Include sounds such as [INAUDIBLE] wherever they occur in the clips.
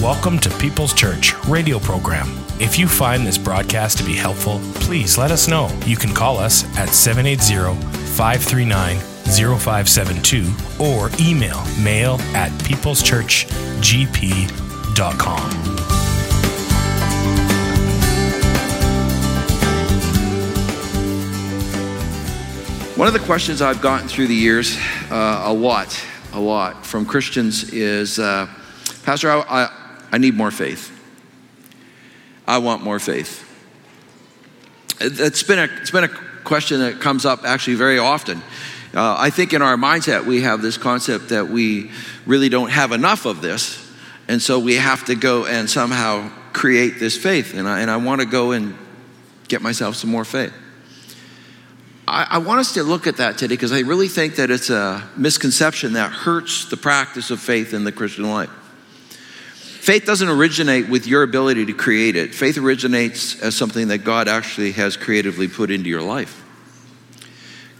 Welcome to People's Church radio program. If you find this broadcast to be helpful, please let us know. You can call us at 780 539 0572 or email mail at peopleschurchgp.com. One of the questions I've gotten through the years, uh, a lot, a lot from Christians is, uh, Pastor, I, I, I need more faith. I want more faith. It's been a, it's been a question that comes up actually very often. Uh, I think in our mindset, we have this concept that we really don't have enough of this, and so we have to go and somehow create this faith. And I, and I want to go and get myself some more faith. I, I want us to look at that today because I really think that it's a misconception that hurts the practice of faith in the Christian life. Faith doesn't originate with your ability to create it. Faith originates as something that God actually has creatively put into your life.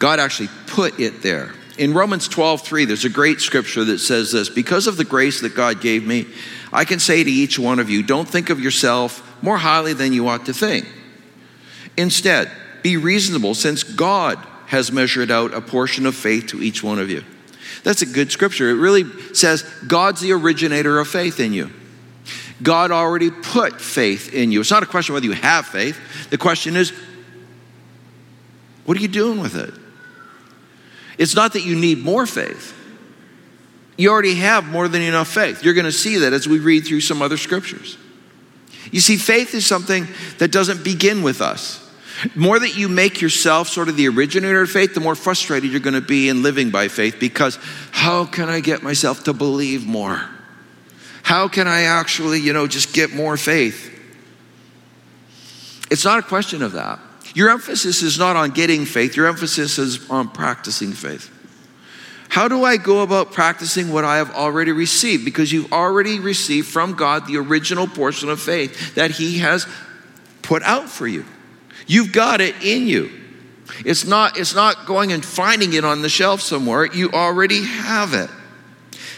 God actually put it there. In Romans 12, 3, there's a great scripture that says this Because of the grace that God gave me, I can say to each one of you, don't think of yourself more highly than you ought to think. Instead, be reasonable, since God has measured out a portion of faith to each one of you. That's a good scripture. It really says God's the originator of faith in you. God already put faith in you. It's not a question whether you have faith. The question is, what are you doing with it? It's not that you need more faith. You already have more than enough faith. You're going to see that as we read through some other scriptures. You see, faith is something that doesn't begin with us. More that you make yourself sort of the originator of faith, the more frustrated you're going to be in living by faith because how can I get myself to believe more? How can I actually, you know, just get more faith? It's not a question of that. Your emphasis is not on getting faith, your emphasis is on practicing faith. How do I go about practicing what I have already received? Because you've already received from God the original portion of faith that He has put out for you. You've got it in you. It's not, it's not going and finding it on the shelf somewhere. You already have it.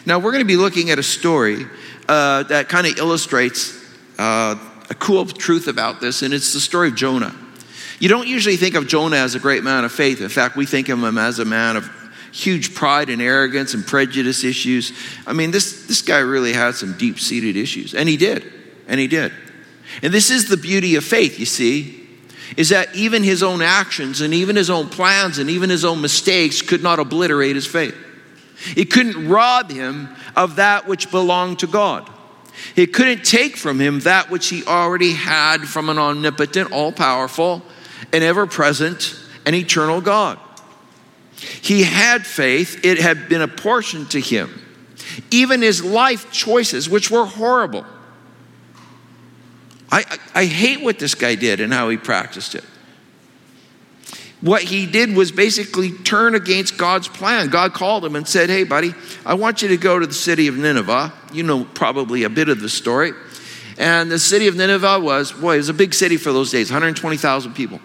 Now, we're going to be looking at a story uh, that kind of illustrates uh, a cool truth about this, and it's the story of Jonah. You don't usually think of Jonah as a great man of faith. In fact, we think of him as a man of huge pride and arrogance and prejudice issues. I mean, this, this guy really had some deep seated issues, and he did. And he did. And this is the beauty of faith, you see, is that even his own actions and even his own plans and even his own mistakes could not obliterate his faith. It couldn't rob him of that which belonged to God. It couldn't take from him that which he already had from an omnipotent, all powerful, and ever present and eternal God. He had faith, it had been apportioned to him. Even his life choices, which were horrible. I, I, I hate what this guy did and how he practiced it what he did was basically turn against God's plan. God called him and said, Hey, buddy, I want you to go to the city of Nineveh. You know probably a bit of the story. And the city of Nineveh was, boy, it was a big city for those days 120,000 people.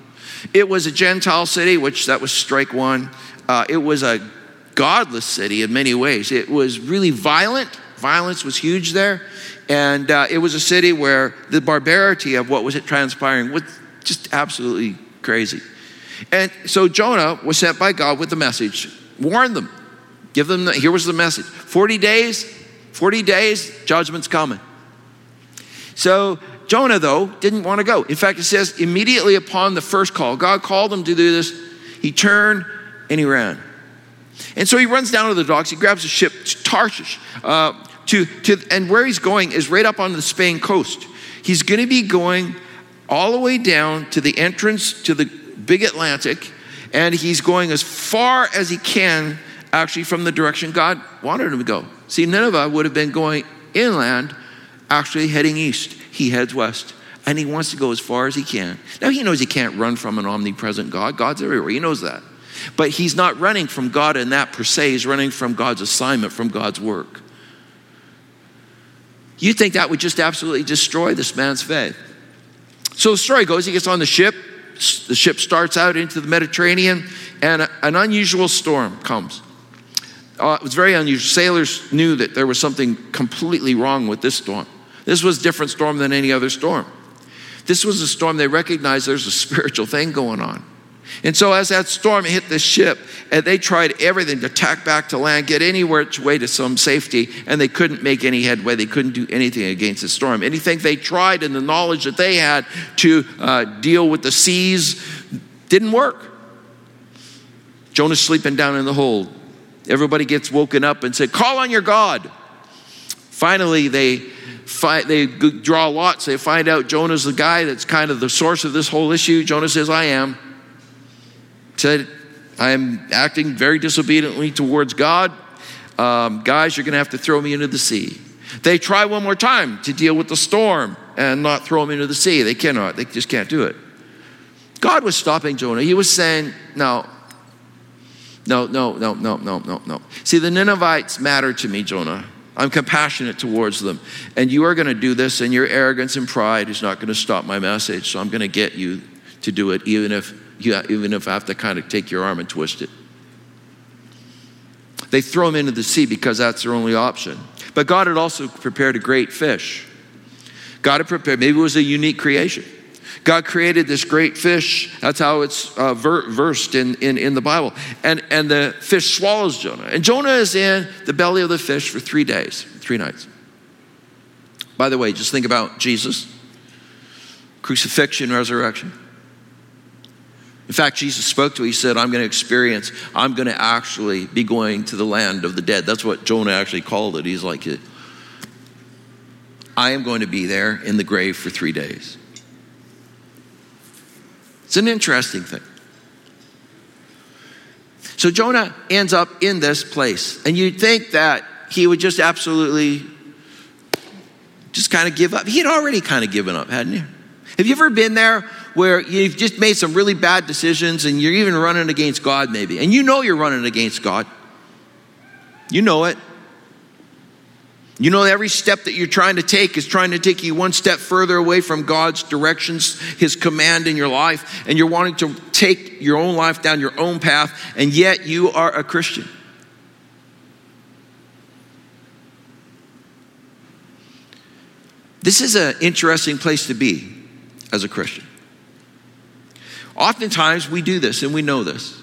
It was a Gentile city, which that was strike one. Uh, it was a godless city in many ways. It was really violent. Violence was huge there. And uh, it was a city where the barbarity of what was transpiring was just absolutely crazy. And so Jonah was sent by God with the message warn them, give them, the, here was the message 40 days, 40 days, judgment's coming. So Jonah, though, didn't want to go. In fact, it says immediately upon the first call, God called him to do this. He turned and he ran. And so he runs down to the docks. He grabs a ship to Tarshish. Uh, to, to, and where he's going is right up on the Spain coast. He's going to be going all the way down to the entrance to the big Atlantic, and he's going as far as he can actually from the direction God wanted him to go. See, Nineveh would have been going inland, actually heading east. He heads west, and he wants to go as far as he can. Now, he knows he can't run from an omnipresent God. God's everywhere. He knows that. But he's not running from God in that per se, he's running from God's assignment, from God's work. You think that would just absolutely destroy this man's faith. So the story goes he gets on the ship, the ship starts out into the Mediterranean, and a, an unusual storm comes. Uh, it was very unusual. Sailors knew that there was something completely wrong with this storm. This was a different storm than any other storm. This was a storm they recognized there's a [LAUGHS] spiritual thing going on. And so, as that storm hit the ship, and they tried everything to tack back to land, get anywhere way to some safety, and they couldn't make any headway. They couldn't do anything against the storm. Anything they tried and the knowledge that they had to uh, deal with the seas didn't work. Jonah's sleeping down in the hold. Everybody gets woken up and said, Call on your God. Finally, they they draw lots. They find out Jonah's the guy that's kind of the source of this whole issue. Jonah says, I am. Said, I am acting very disobediently towards God. Um, guys, you're going to have to throw me into the sea. They try one more time to deal with the storm and not throw him into the sea. They cannot, they just can't do it. God was stopping Jonah. He was saying, No, no, no, no, no, no, no, no. See, the Ninevites matter to me, Jonah. I'm compassionate towards them. And you are going to do this, and your arrogance and pride is not going to stop my message. So I'm going to get you to do it, even if, you, even if I have to kind of take your arm and twist it. They throw him into the sea because that's their only option. But God had also prepared a great fish. God had prepared, maybe it was a unique creation. God created this great fish. That's how it's uh, ver- versed in, in, in the Bible. And, and the fish swallows Jonah. And Jonah is in the belly of the fish for three days, three nights. By the way, just think about Jesus, crucifixion, resurrection. In fact, Jesus spoke to him. He said, I'm going to experience, I'm going to actually be going to the land of the dead. That's what Jonah actually called it. He's like, I am going to be there in the grave for three days. It's an interesting thing. So Jonah ends up in this place, and you'd think that he would just absolutely just kind of give up. He had already kind of given up, hadn't he? Have you ever been there where you've just made some really bad decisions and you're even running against God, maybe? And you know you're running against God. You know it. You know, every step that you're trying to take is trying to take you one step further away from God's directions, His command in your life, and you're wanting to take your own life down your own path, and yet you are a Christian. This is an interesting place to be as a Christian. Oftentimes we do this and we know this.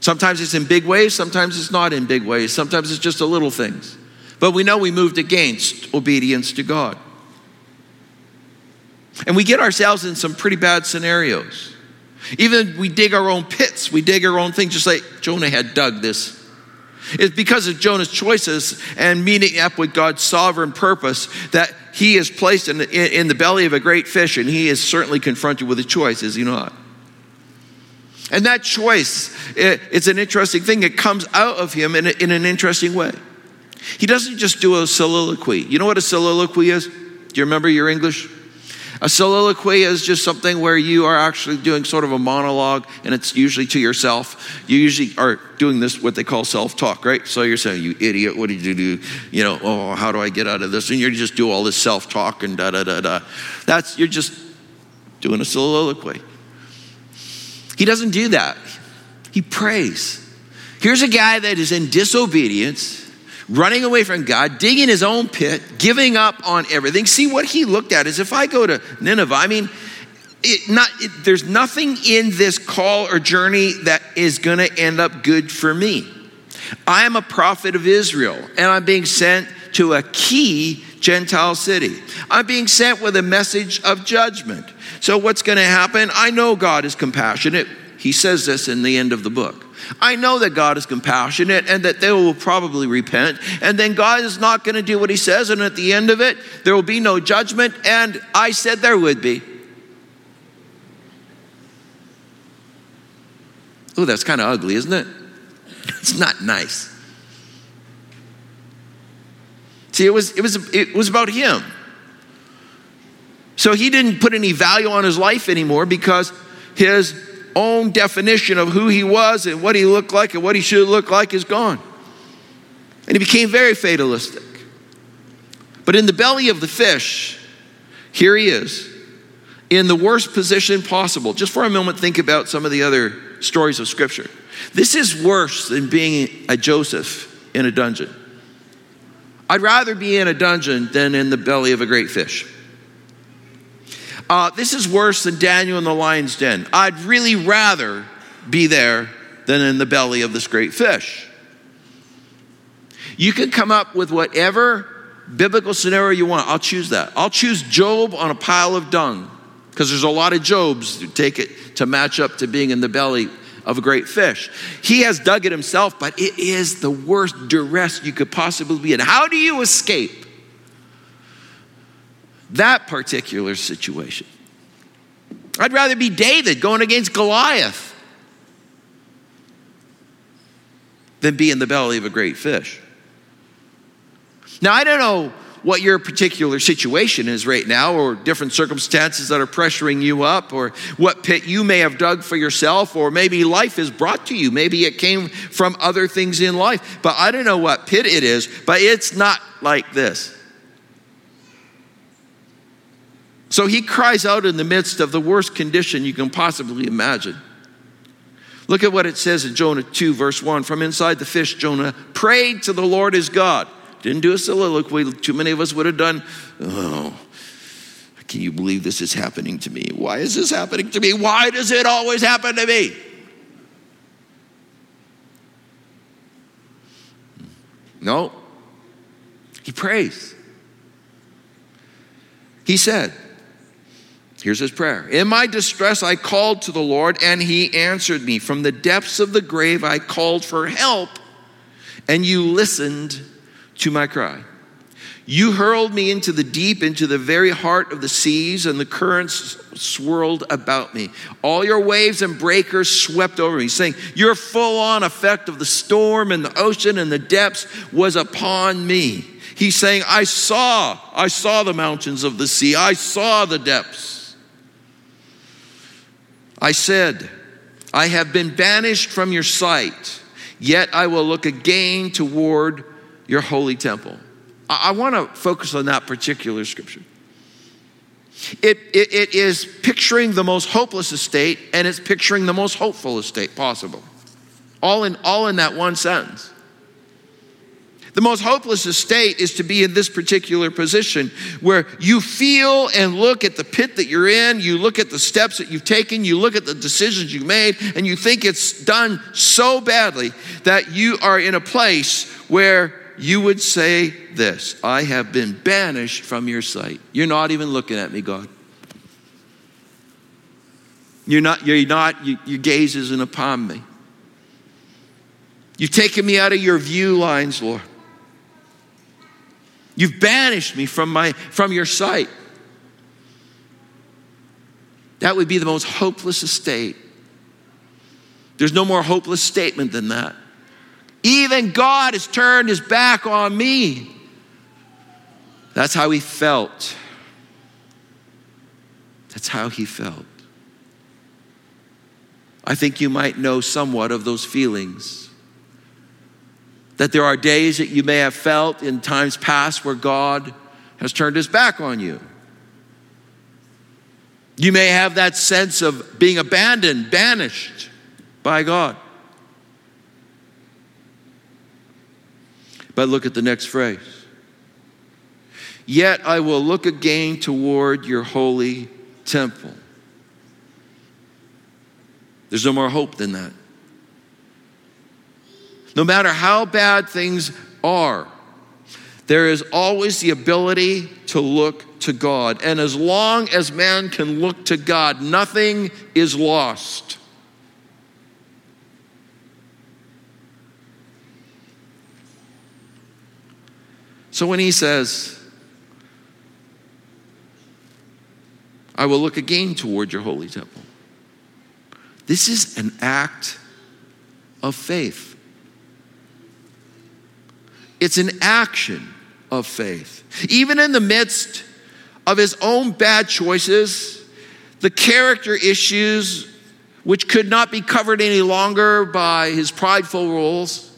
Sometimes it's in big ways, sometimes it's not in big ways, sometimes it's just a little things. But we know we moved against obedience to God. And we get ourselves in some pretty bad scenarios. Even we dig our own pits, we dig our own things, just like Jonah had dug this. It's because of Jonah's choices and meeting up with God's sovereign purpose that he is placed in the, in the belly of a great fish, and he is certainly confronted with a choice, is he not? And that choice, it's an interesting thing. It comes out of him in, a, in an interesting way. He doesn't just do a soliloquy. You know what a soliloquy is? Do you remember your English? A soliloquy is just something where you are actually doing sort of a monologue and it's usually to yourself. You usually are doing this, what they call self talk, right? So you're saying, You idiot, what did you do? You know, oh, how do I get out of this? And you just do all this self talk and da da da da. That's, you're just doing a soliloquy. He doesn't do that, he prays. Here's a guy that is in disobedience running away from God, digging his own pit, giving up on everything. See, what he looked at is if I go to Nineveh, I mean, it not, it, there's nothing in this call or journey that is going to end up good for me. I am a prophet of Israel, and I'm being sent to a key Gentile city. I'm being sent with a message of judgment. So, what's going to happen? I know God is compassionate. He says this in the end of the book. I know that God is compassionate and that they will probably repent. And then God is not going to do what he says. And at the end of it, there will be no judgment. And I said there would be. Oh, that's kind of ugly, isn't it? [LAUGHS] It's not nice. See, it was, it, was, it was about him. So he didn't put any value on his life anymore because his own definition of who he was and what he looked like and what he should look like is gone. And he became very fatalistic. But in the belly of the fish, here he is, in the worst position possible. Just for a moment, think about some of the other stories of Scripture. This is worse than being a Joseph in a dungeon. I'd rather be in a dungeon than in the belly of a great fish. Uh, this is worse than Daniel in the lion's den. I'd really rather be there than in the belly of this great fish. You can come up with whatever biblical scenario you want. I'll choose that. I'll choose Job on a pile of dung because there's a lot of Jobs to take it to match up to being in the belly of a great fish. He has dug it himself, but it is the worst duress you could possibly be in. How do you escape that particular situation? I'd rather be David going against Goliath than be in the belly of a great fish. Now, I don't know what your particular situation is right now, or different circumstances that are pressuring you up, or what pit you may have dug for yourself, or maybe life is brought to you. Maybe it came from other things in life. But I don't know what pit it is, but it's not like this. So he cries out in the midst of the worst condition you can possibly imagine. Look at what it says in Jonah 2, verse 1. From inside the fish, Jonah prayed to the Lord his God. Didn't do a soliloquy. Too many of us would have done, oh, can you believe this is happening to me? Why is this happening to me? Why does it always happen to me? No. He prays. He said, Here's his prayer. In my distress, I called to the Lord, and he answered me. From the depths of the grave, I called for help, and you listened to my cry. You hurled me into the deep, into the very heart of the seas, and the currents swirled about me. All your waves and breakers swept over me, saying, Your full on effect of the storm and the ocean and the depths was upon me. He's saying, I saw, I saw the mountains of the sea, I saw the depths. I said, I have been banished from your sight, yet I will look again toward your holy temple. I, I want to focus on that particular scripture. It, it, it is picturing the most hopeless estate and it's picturing the most hopeful estate possible. All in, all in that one sentence. The most hopeless estate is to be in this particular position where you feel and look at the pit that you're in, you look at the steps that you've taken, you look at the decisions you've made, and you think it's done so badly that you are in a place where you would say this I have been banished from your sight. You're not even looking at me, God. You're not, you're not, you, your gaze isn't upon me. You've taken me out of your view lines, Lord. You've banished me from, my, from your sight. That would be the most hopeless estate. There's no more hopeless statement than that. Even God has turned his back on me. That's how he felt. That's how he felt. I think you might know somewhat of those feelings. That there are days that you may have felt in times past where God has turned his back on you. You may have that sense of being abandoned, banished by God. But look at the next phrase. Yet I will look again toward your holy temple. There's no more hope than that. No matter how bad things are, there is always the ability to look to God. And as long as man can look to God, nothing is lost. So when he says, I will look again toward your holy temple, this is an act of faith. It's an action of faith. Even in the midst of his own bad choices, the character issues which could not be covered any longer by his prideful rules,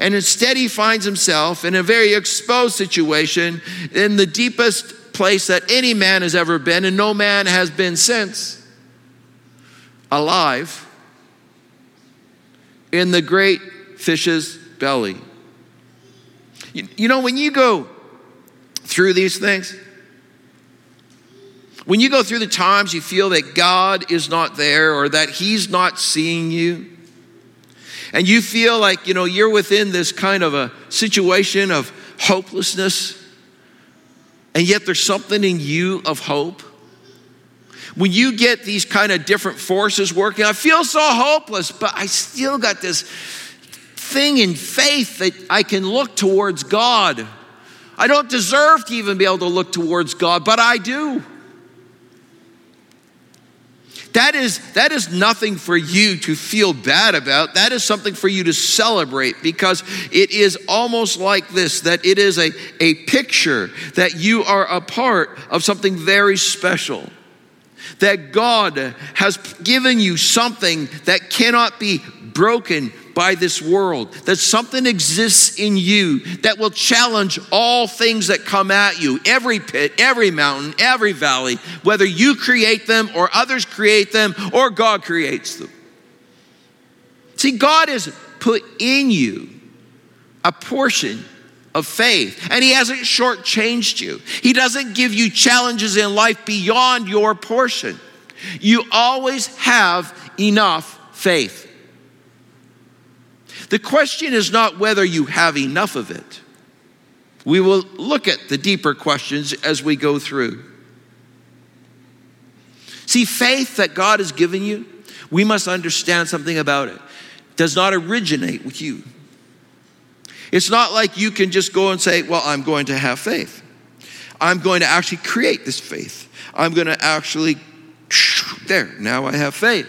and instead, he finds himself in a very exposed situation in the deepest place that any man has ever been, and no man has been since alive in the great fish's belly. You, you know, when you go through these things, when you go through the times you feel that God is not there or that He's not seeing you, and you feel like, you know, you're within this kind of a situation of hopelessness, and yet there's something in you of hope. When you get these kind of different forces working, I feel so hopeless, but I still got this thing in faith that I can look towards God. I don't deserve to even be able to look towards God, but I do. That is, that is nothing for you to feel bad about. That is something for you to celebrate because it is almost like this that it is a, a picture that you are a part of something very special. That God has given you something that cannot be broken by this world, that something exists in you that will challenge all things that come at you every pit, every mountain, every valley, whether you create them or others create them or God creates them. See, God has put in you a portion of faith, and He hasn't shortchanged you. He doesn't give you challenges in life beyond your portion. You always have enough faith. The question is not whether you have enough of it. We will look at the deeper questions as we go through. See, faith that God has given you, we must understand something about it. Does not originate with you. It's not like you can just go and say, Well, I'm going to have faith. I'm going to actually create this faith. I'm going to actually, there, now I have faith.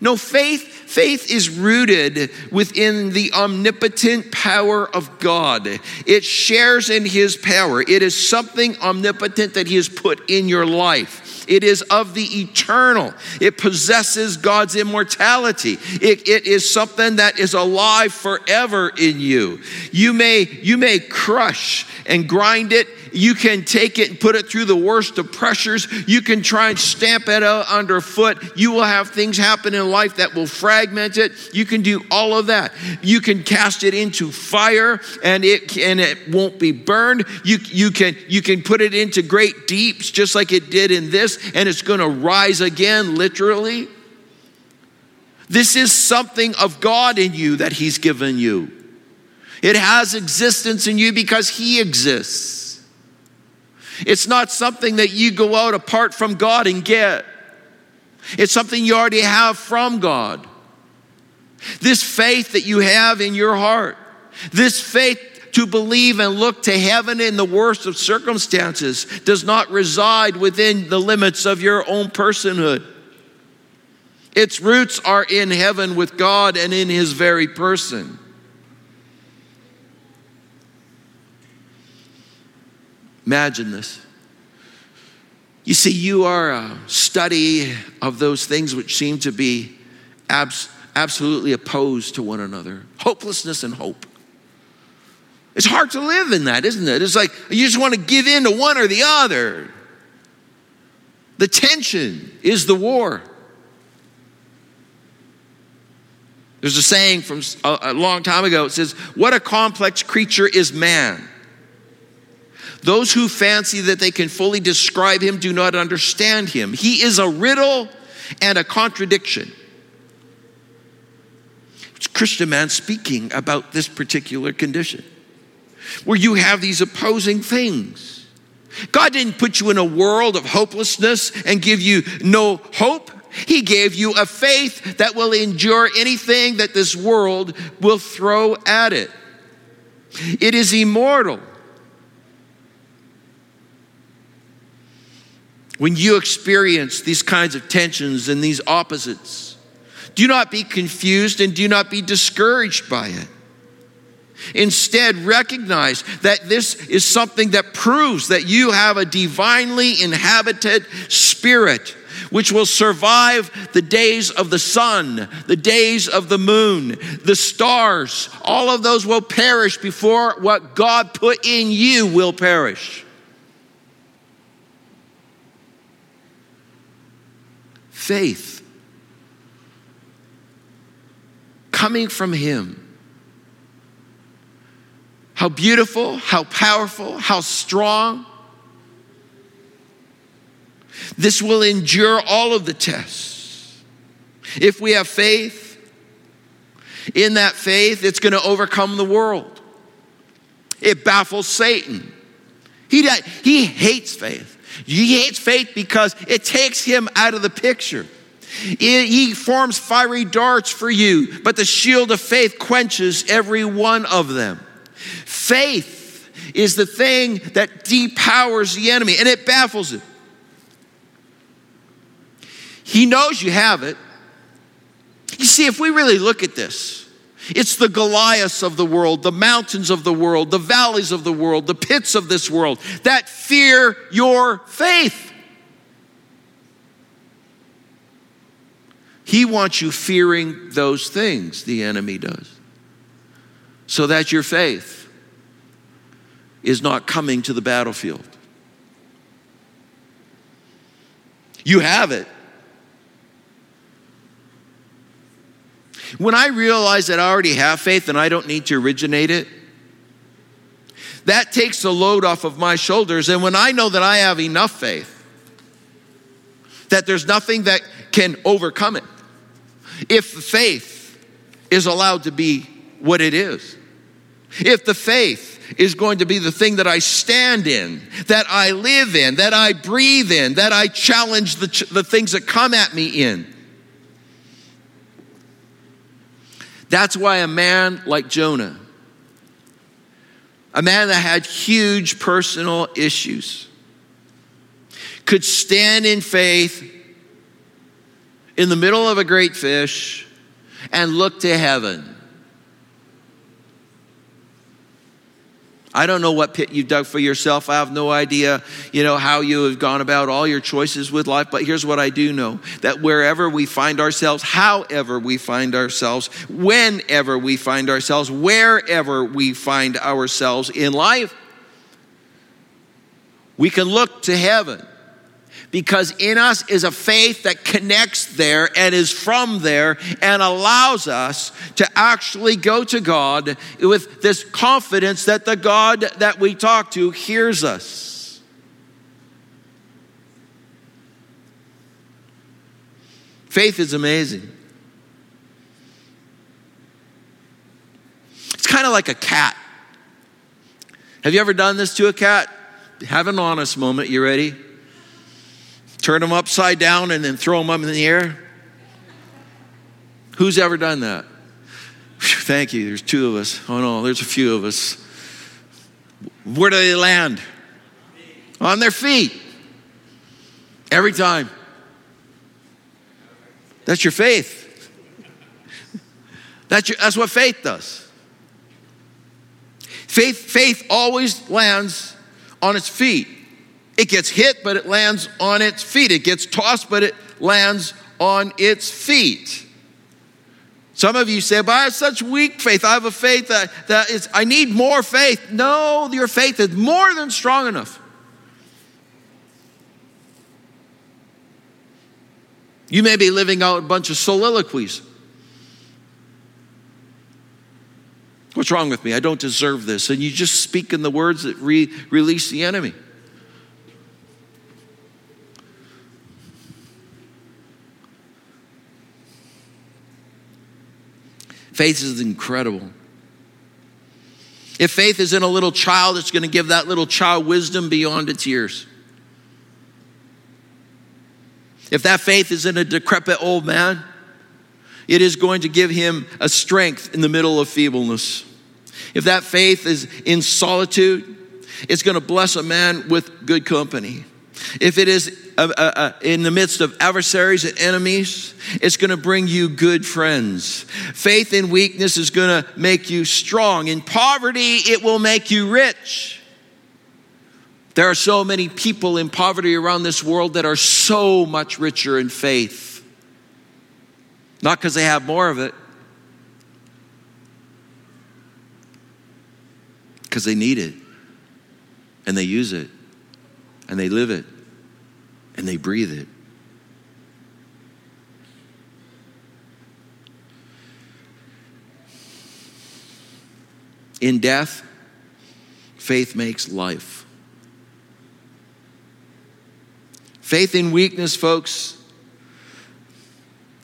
No, faith Faith is rooted within the omnipotent power of God. It shares in His power. It is something omnipotent that He has put in your life. It is of the eternal. It possesses God's immortality. It, it is something that is alive forever in you. You may, you may crush and grind it you can take it and put it through the worst of pressures. You can try and stamp it out underfoot. You will have things happen in life that will fragment it. You can do all of that. You can cast it into fire and it and it won't be burned. You, you can you can put it into great deeps just like it did in this, and it's going to rise again, literally. This is something of God in you that He's given you. It has existence in you because He exists. It's not something that you go out apart from God and get. It's something you already have from God. This faith that you have in your heart, this faith to believe and look to heaven in the worst of circumstances, does not reside within the limits of your own personhood. Its roots are in heaven with God and in His very person. Imagine this. You see, you are a study of those things which seem to be abs- absolutely opposed to one another hopelessness and hope. It's hard to live in that, isn't it? It's like you just want to give in to one or the other. The tension is the war. There's a saying from a long time ago. It says, What a complex creature is man. Those who fancy that they can fully describe him do not understand him. He is a riddle and a contradiction. It's Christian man speaking about this particular condition where you have these opposing things. God didn't put you in a world of hopelessness and give you no hope. He gave you a faith that will endure anything that this world will throw at it. It is immortal. when you experience these kinds of tensions and these opposites. Do not be confused and do not be discouraged by it. Instead, recognize that this is something that proves that you have a divinely inhabited spirit which will survive the days of the sun, the days of the moon, the stars. All of those will perish before what God put in you will perish. faith coming from Him. How beautiful, how powerful, how strong. This will endure all of the tests. If we have faith, in that faith, it's going to overcome the world. It baffles Satan. He, he hates faith. He hates faith because it takes him out of the picture. It, he forms fiery darts for you, but the shield of faith quenches every one of them. Faith is the thing that depowers the enemy and it baffles him. He knows you have it. You see, if we really look at this, it's the Goliaths of the world, the mountains of the world, the valleys of the world, the pits of this world that fear your faith. He wants you fearing those things, the enemy does, so that your faith is not coming to the battlefield. You have it. When I realize that I already have faith and I don't need to originate it, that takes the load off of my shoulders. And when I know that I have enough faith, that there's nothing that can overcome it, if the faith is allowed to be what it is, if the faith is going to be the thing that I stand in, that I live in, that I breathe in, that I challenge the, ch- the things that come at me in, That's why a man like Jonah, a man that had huge personal issues, could stand in faith in the middle of a great fish and look to heaven I don't know what pit you've dug for yourself. I have no idea, you know, how you have gone about all your choices with life, but here's what I do know that wherever we find ourselves, however we find ourselves, whenever we find ourselves, wherever we find ourselves in life, we can look to heaven because in us is a faith that connects there and is from there and allows us to actually go to God with this confidence that the God that we talk to hears us. Faith is amazing. It's kind of like a cat. Have you ever done this to a cat? Have an honest moment. You ready? Turn them upside down and then throw them up in the air? Who's ever done that? Thank you. There's two of us. Oh no, there's a few of us. Where do they land? On their feet. Every time. That's your faith. That's, your, that's what faith does. Faith, faith always lands on its feet. It gets hit, but it lands on its feet. It gets tossed, but it lands on its feet. Some of you say, but I have such weak faith. I have a faith that, that is, I need more faith. No, your faith is more than strong enough. You may be living out a bunch of soliloquies. What's wrong with me? I don't deserve this. And you just speak in the words that re- release the enemy. Faith is incredible. If faith is in a little child, it's going to give that little child wisdom beyond its years. If that faith is in a decrepit old man, it is going to give him a strength in the middle of feebleness. If that faith is in solitude, it's going to bless a man with good company. If it is uh, uh, uh, in the midst of adversaries and enemies, it's going to bring you good friends. Faith in weakness is going to make you strong. In poverty, it will make you rich. There are so many people in poverty around this world that are so much richer in faith. Not because they have more of it, because they need it and they use it and they live it and they breathe it. In death, Faith makes life. Faith in weakness, folks.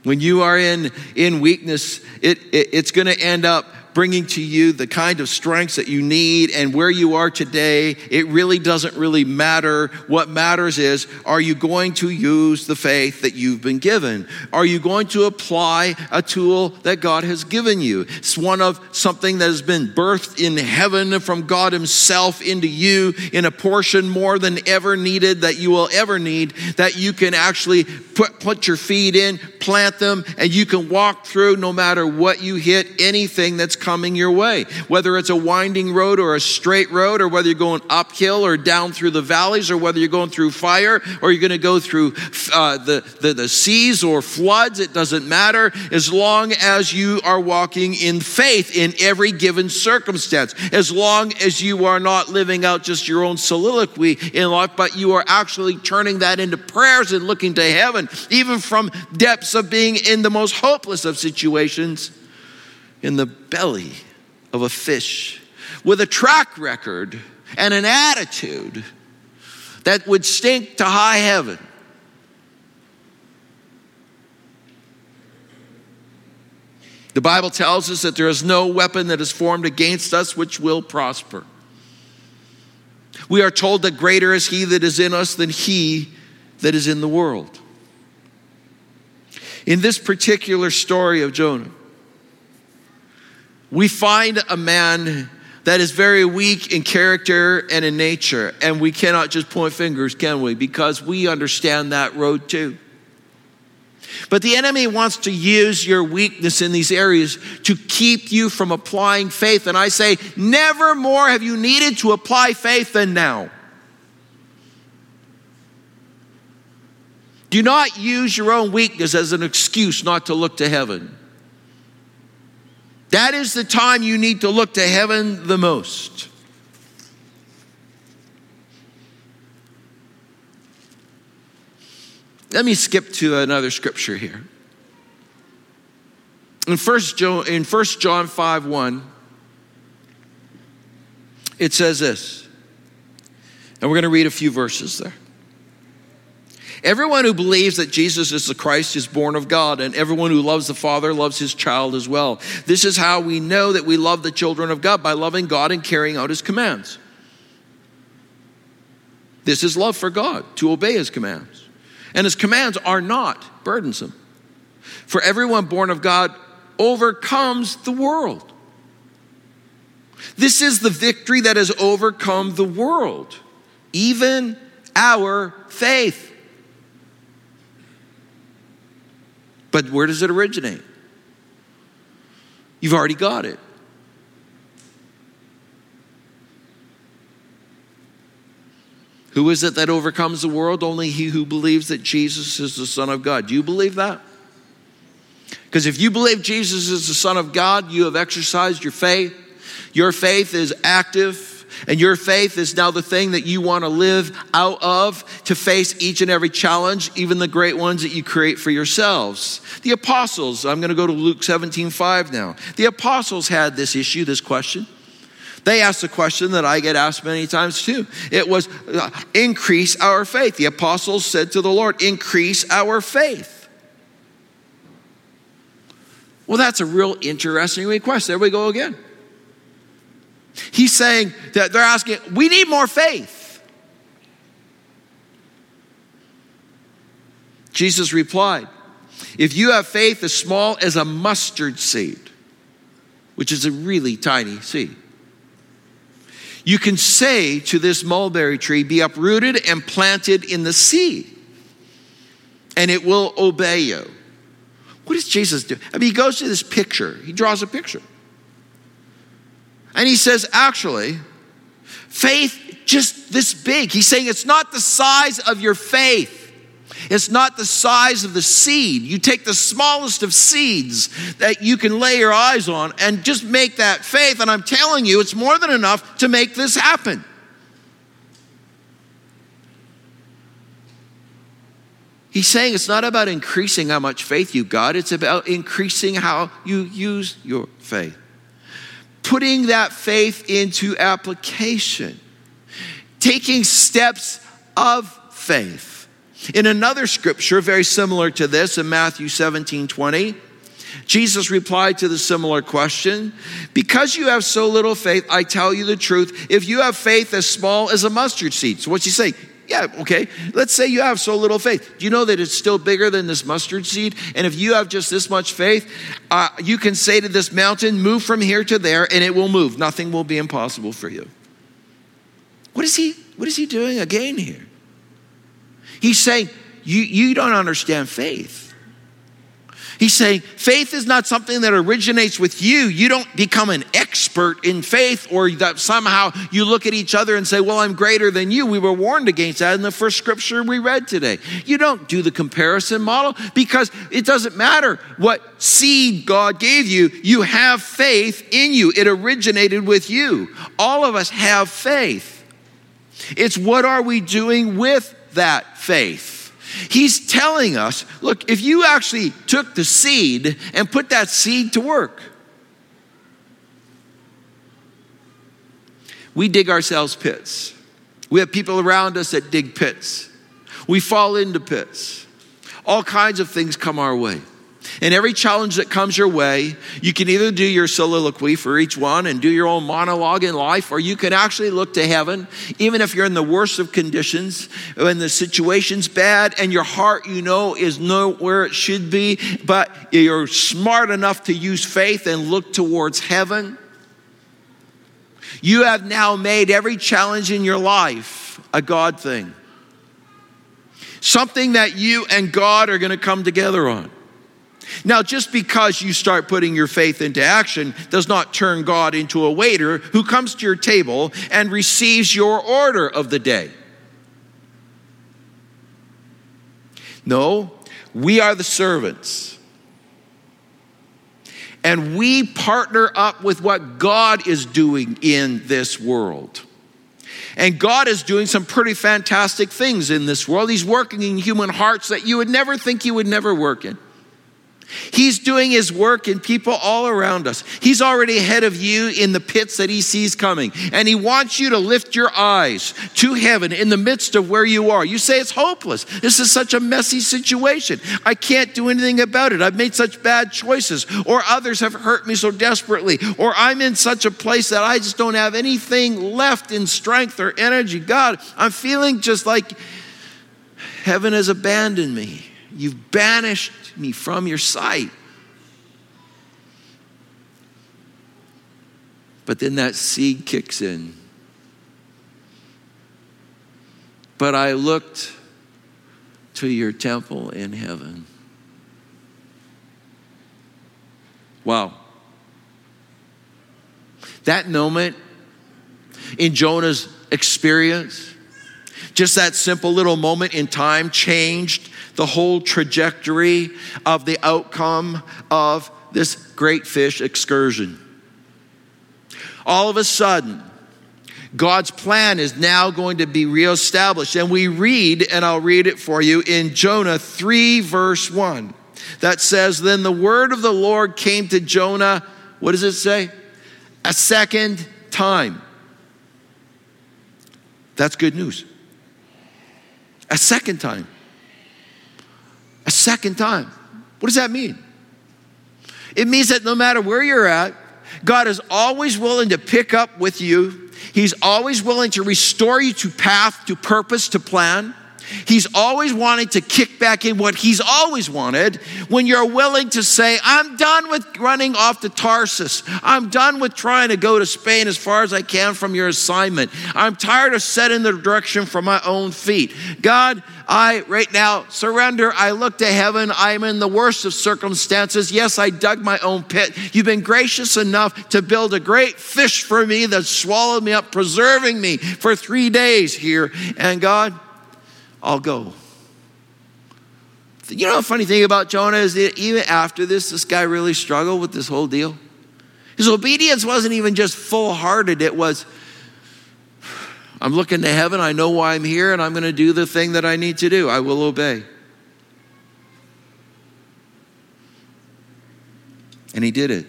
When you are in, in weakness, it, it it's going to end up bringing to you the kind of strengths that you need and where you are today, it really doesn't really matter. What matters is, are you going to use the faith that you've been given? Are you going to apply a tool that God has given you? It's one of something that has been birthed in heaven from God Himself into you in a portion more than ever needed that you will ever need, that you can actually put, put your feet in, plant them, and you can walk through no matter what you hit, anything that's coming your way. Whether it's a winding road or a straight road, or whether you're going uphill or down through the valleys, or whether you're going through fire, or you're going to go through uh, the, the, the seas or floods, it doesn't matter as long as you are walking in faith in every given circumstance. As long as you are not living out just your own soliloquy in life, but you are actually turning that into prayers and looking to heaven, even from depths of being in the most hopeless of situations in the belly of a fish with a track record and an attitude that would stink to high heaven. The Bible tells us that there is no weapon that is formed against us which will prosper. We are told that greater is he that is in us than he that is in the world. In this particular story of Jonah, we find a man that is very weak in character and in nature. And we cannot just point fingers, can we? Because we understand that road too. But the enemy wants to use your weakness in these areas to keep you from applying faith. And I say, never more have you needed to apply faith than now. Do not use your own weakness as an excuse not to look to heaven. That is the time you need to look to heaven the most. Let me skip to another scripture here. In 1 John, in 1 John 5 1, it says this, and we're going to read a few verses there. Everyone who believes that Jesus is the Christ is born of God, and everyone who loves the Father loves his child as well. This is how we know that we love the children of God by loving God and carrying out his commands. This is love for God, to obey his commands. And his commands are not burdensome. For everyone born of God overcomes the world. This is the victory that has overcome the world, even our faith. But where does it originate? You've already got it. Who is it that overcomes the world? Only he who believes that Jesus is the Son of God. Do you believe that? Because if you believe Jesus is the Son of God, you have exercised your faith. Your faith is active. And your faith is now the thing that you want to live out of to face each and every challenge, even the great ones that you create for yourselves. The apostles, I'm going to go to Luke 17 5 now. The apostles had this issue, this question. They asked the question that I get asked many times too. It was, uh, increase our faith. The apostles said to the Lord, increase our faith. Well, that's a real interesting request. There we go again. He's saying that they're asking, we need more faith. Jesus replied, if you have faith as small as a mustard seed, which is a really tiny seed, you can say to this mulberry tree, Be uprooted and planted in the sea, and it will obey you. What does Jesus do? I mean, he goes to this picture, he draws a picture. And he says, actually, faith just this big. He's saying it's not the size of your faith. It's not the size of the seed. You take the smallest of seeds that you can lay your eyes on and just make that faith. And I'm telling you, it's more than enough to make this happen. He's saying it's not about increasing how much faith you got, it's about increasing how you use your faith putting that faith into application, taking steps of faith. In another scripture, very similar to this, in Matthew 17 20, Jesus replied to the similar question Because you have so little faith, I tell you the truth. If you have faith as small as a mustard seed, so what's he saying? Yeah, okay. Let's say you have so little faith. Do you know that it's still bigger than this mustard seed? And if you have just this much faith, uh, you can say to this mountain, Move from here to there, and it will move. Nothing will be impossible for you. What is he, what is he doing again here? He's saying, You, you don't understand faith. He's saying faith is not something that originates with you. You don't become an expert in faith or that somehow you look at each other and say, Well, I'm greater than you. We were warned against that in the first scripture we read today. You don't do the comparison model because it doesn't matter what seed God gave you, you have faith in you. It originated with you. All of us have faith. It's what are we doing with that faith? He's telling us look, if you actually took the seed and put that seed to work, we dig ourselves pits. We have people around us that dig pits. We fall into pits. All kinds of things come our way. And every challenge that comes your way, you can either do your soliloquy for each one and do your own monologue in life, or you can actually look to heaven, even if you're in the worst of conditions, when the situation's bad and your heart, you know, is not where it should be, but you're smart enough to use faith and look towards heaven. You have now made every challenge in your life a God thing. Something that you and God are going to come together on. Now, just because you start putting your faith into action does not turn God into a waiter who comes to your table and receives your order of the day. No, we are the servants. And we partner up with what God is doing in this world. And God is doing some pretty fantastic things in this world. He's working in human hearts that you would never think He would never work in. He's doing his work in people all around us. He's already ahead of you in the pits that he sees coming. And he wants you to lift your eyes to heaven in the midst of where you are. You say it's hopeless. This is such a messy situation. I can't do anything about it. I've made such bad choices, or others have hurt me so desperately, or I'm in such a place that I just don't have anything left in strength or energy. God, I'm feeling just like heaven has abandoned me. You've banished me from your sight. But then that seed kicks in. But I looked to your temple in heaven. Wow. That moment in Jonah's experience, just that simple little moment in time changed the whole trajectory of the outcome of this great fish excursion. All of a sudden, God's plan is now going to be reestablished. And we read, and I'll read it for you in Jonah 3, verse 1, that says, Then the word of the Lord came to Jonah, what does it say? A second time. That's good news. A second time a second time. What does that mean? It means that no matter where you're at, God is always willing to pick up with you. He's always willing to restore you to path, to purpose, to plan. He's always wanting to kick back in what he's always wanted when you're willing to say, I'm done with running off to Tarsus. I'm done with trying to go to Spain as far as I can from your assignment. I'm tired of setting the direction for my own feet. God, I right now surrender. I look to heaven. I'm in the worst of circumstances. Yes, I dug my own pit. You've been gracious enough to build a great fish for me that swallowed me up, preserving me for three days here. And God, I'll go. You know, the funny thing about Jonah is that even after this, this guy really struggled with this whole deal. His obedience wasn't even just full hearted, it was, I'm looking to heaven, I know why I'm here, and I'm going to do the thing that I need to do. I will obey. And he did it.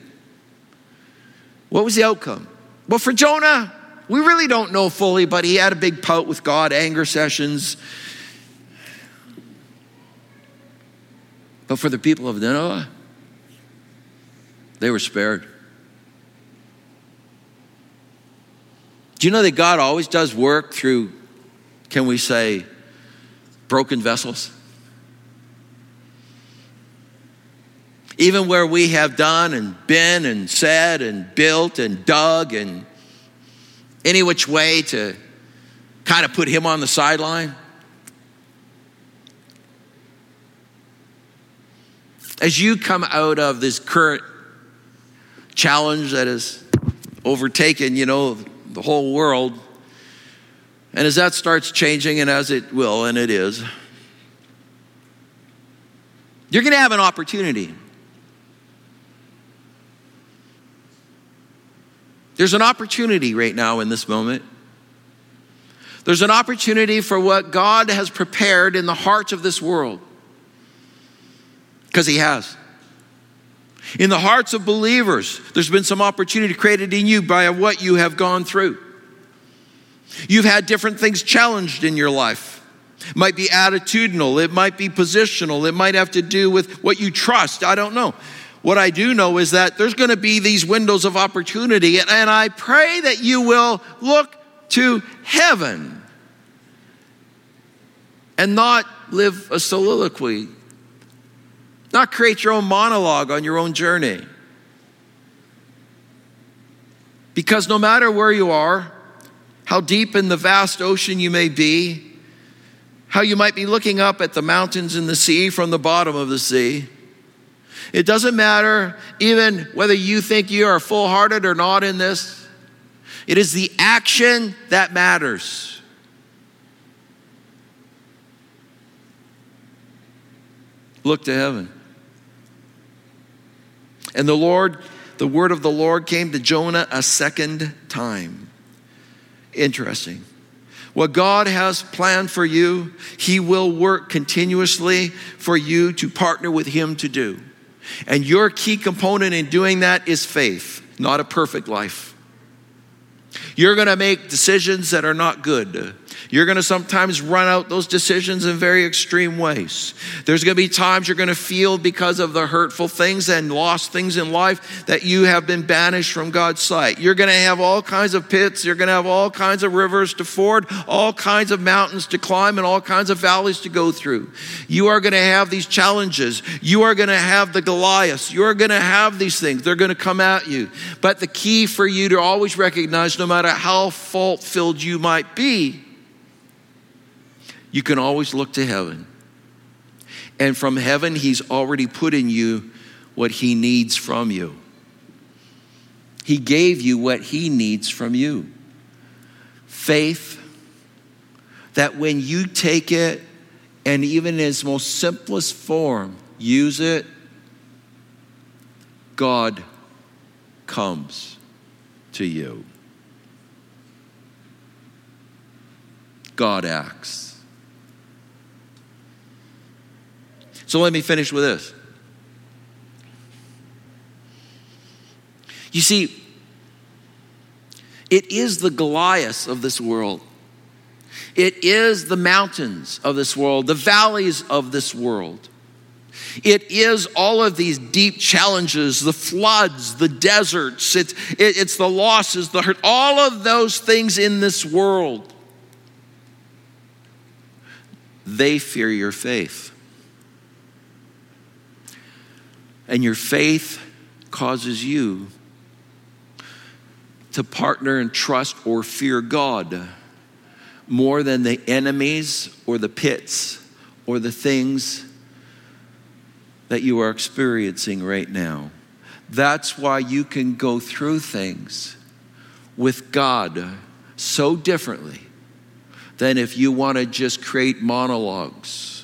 What was the outcome? Well, for Jonah, we really don't know fully, but he had a big pout with God, anger sessions. But for the people of Nineveh, they were spared. Do you know that God always does work through, can we say, broken vessels? Even where we have done and been and said and built and dug and any which way to kind of put him on the sideline. As you come out of this current challenge that has overtaken, you know, the whole world. And as that starts changing, and as it will, and it is, you're going to have an opportunity. There's an opportunity right now in this moment. There's an opportunity for what God has prepared in the hearts of this world. Because He has. In the hearts of believers, there's been some opportunity created in you by what you have gone through. You've had different things challenged in your life. It might be attitudinal, it might be positional, it might have to do with what you trust. I don't know. What I do know is that there's going to be these windows of opportunity, and I pray that you will look to heaven and not live a soliloquy not create your own monologue on your own journey. Because no matter where you are, how deep in the vast ocean you may be, how you might be looking up at the mountains and the sea from the bottom of the sea, it doesn't matter even whether you think you are full hearted or not in this. It is the action that matters. Look to heaven. And the Lord, the word of the Lord came to Jonah a second time. Interesting. What God has planned for you, He will work continuously for you to partner with Him to do. And your key component in doing that is faith, not a perfect life. You're going to make decisions that are not good. You're going to sometimes run out those decisions in very extreme ways. There's going to be times you're going to feel because of the hurtful things and lost things in life that you have been banished from God's sight. You're going to have all kinds of pits. You're going to have all kinds of rivers to ford, all kinds of mountains to climb, and all kinds of valleys to go through. You are going to have these challenges. You are going to have the Goliaths. You're going to have these things. They're going to come at you. But the key for you to always recognize, no matter how fault filled you might be, you can always look to heaven. And from heaven, He's already put in you what He needs from you. He gave you what He needs from you faith that when you take it and even in its most simplest form, use it, God comes to you. God acts. So let me finish with this. You see, it is the Goliaths of this world. It is the mountains of this world, the valleys of this world. It is all of these deep challenges, the floods, the deserts, it's, it, it's the losses, the hurt, all of those things in this world. They fear your faith. And your faith causes you to partner and trust or fear God more than the enemies or the pits or the things that you are experiencing right now. That's why you can go through things with God so differently than if you want to just create monologues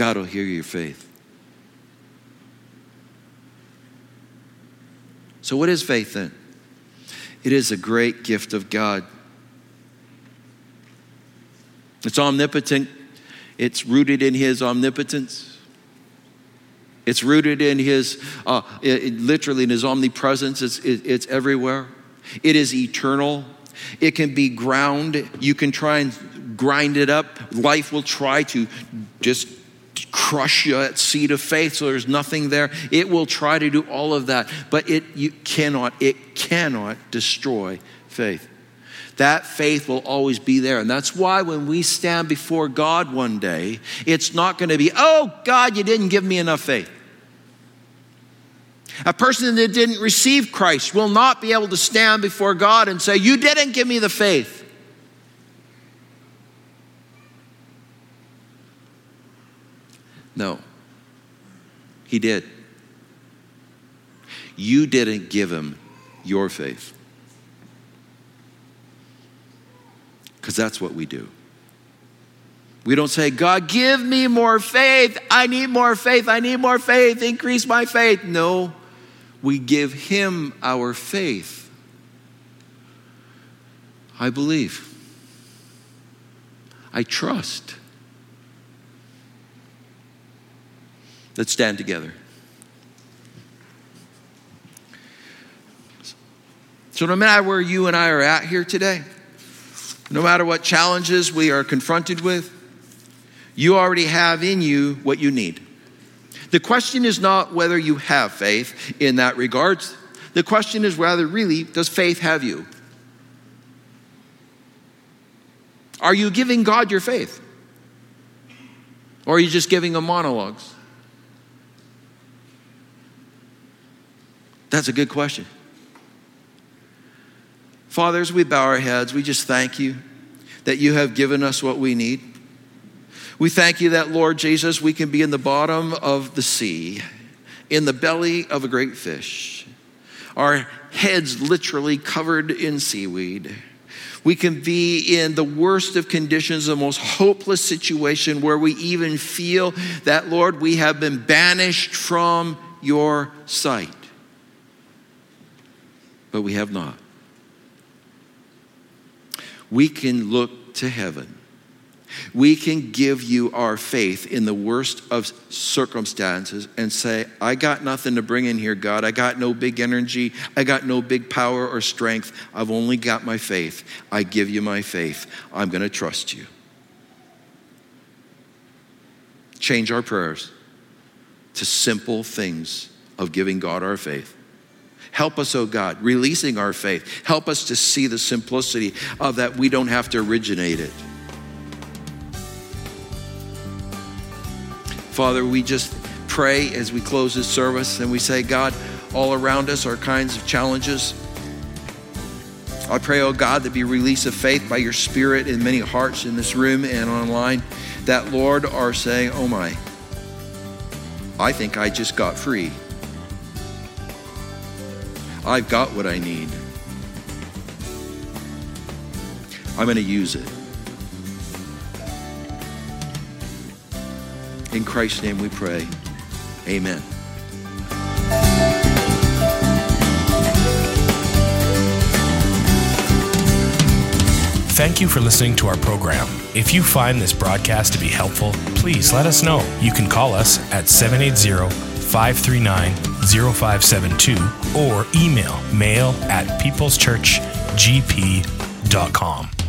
God will hear your faith. So, what is faith then? It is a great gift of God. It's omnipotent, it's rooted in His omnipotence. It's rooted in His, uh, it, it, literally in His omnipresence. It's, it, it's everywhere. It is eternal. It can be ground. You can try and grind it up. Life will try to just crush that seed of faith so there's nothing there. It will try to do all of that, but it you cannot, it cannot destroy faith. That faith will always be there. And that's why when we stand before God one day, it's not going to be, oh, God, you didn't give me enough faith. A person that didn't receive Christ will not be able to stand before God and say, You didn't give me the faith. No, he did. You didn't give him your faith. Because that's what we do. We don't say, God, give me more faith. I need more faith. I need more faith. Increase my faith. No, we give Him our faith. I believe. I trust. Let's stand together. So, no matter where you and I are at here today, no matter what challenges we are confronted with, you already have in you what you need. The question is not whether you have faith in that regard. The question is rather, really, does faith have you? Are you giving God your faith? Or are you just giving him monologues? That's a good question. Fathers, we bow our heads, we just thank you that you have given us what we need. We thank you that, Lord Jesus, we can be in the bottom of the sea, in the belly of a great fish, our heads literally covered in seaweed. We can be in the worst of conditions, the most hopeless situation where we even feel that, Lord, we have been banished from your sight. But we have not. We can look to heaven we can give you our faith in the worst of circumstances and say, I got nothing to bring in here, God. I got no big energy. I got no big power or strength. I've only got my faith. I give you my faith. I'm going to trust you. Change our prayers to simple things of giving God our faith. Help us, oh God, releasing our faith. Help us to see the simplicity of that we don't have to originate it. Father, we just pray as we close this service and we say, God, all around us are kinds of challenges. I pray, oh God, that be release of faith by your Spirit in many hearts in this room and online that, Lord, are saying, oh my, I think I just got free. I've got what I need. I'm going to use it. In Christ's name we pray. Amen. Thank you for listening to our program. If you find this broadcast to be helpful, please let us know. You can call us at 780 539 0572 or email mail at peopleschurchgp.com.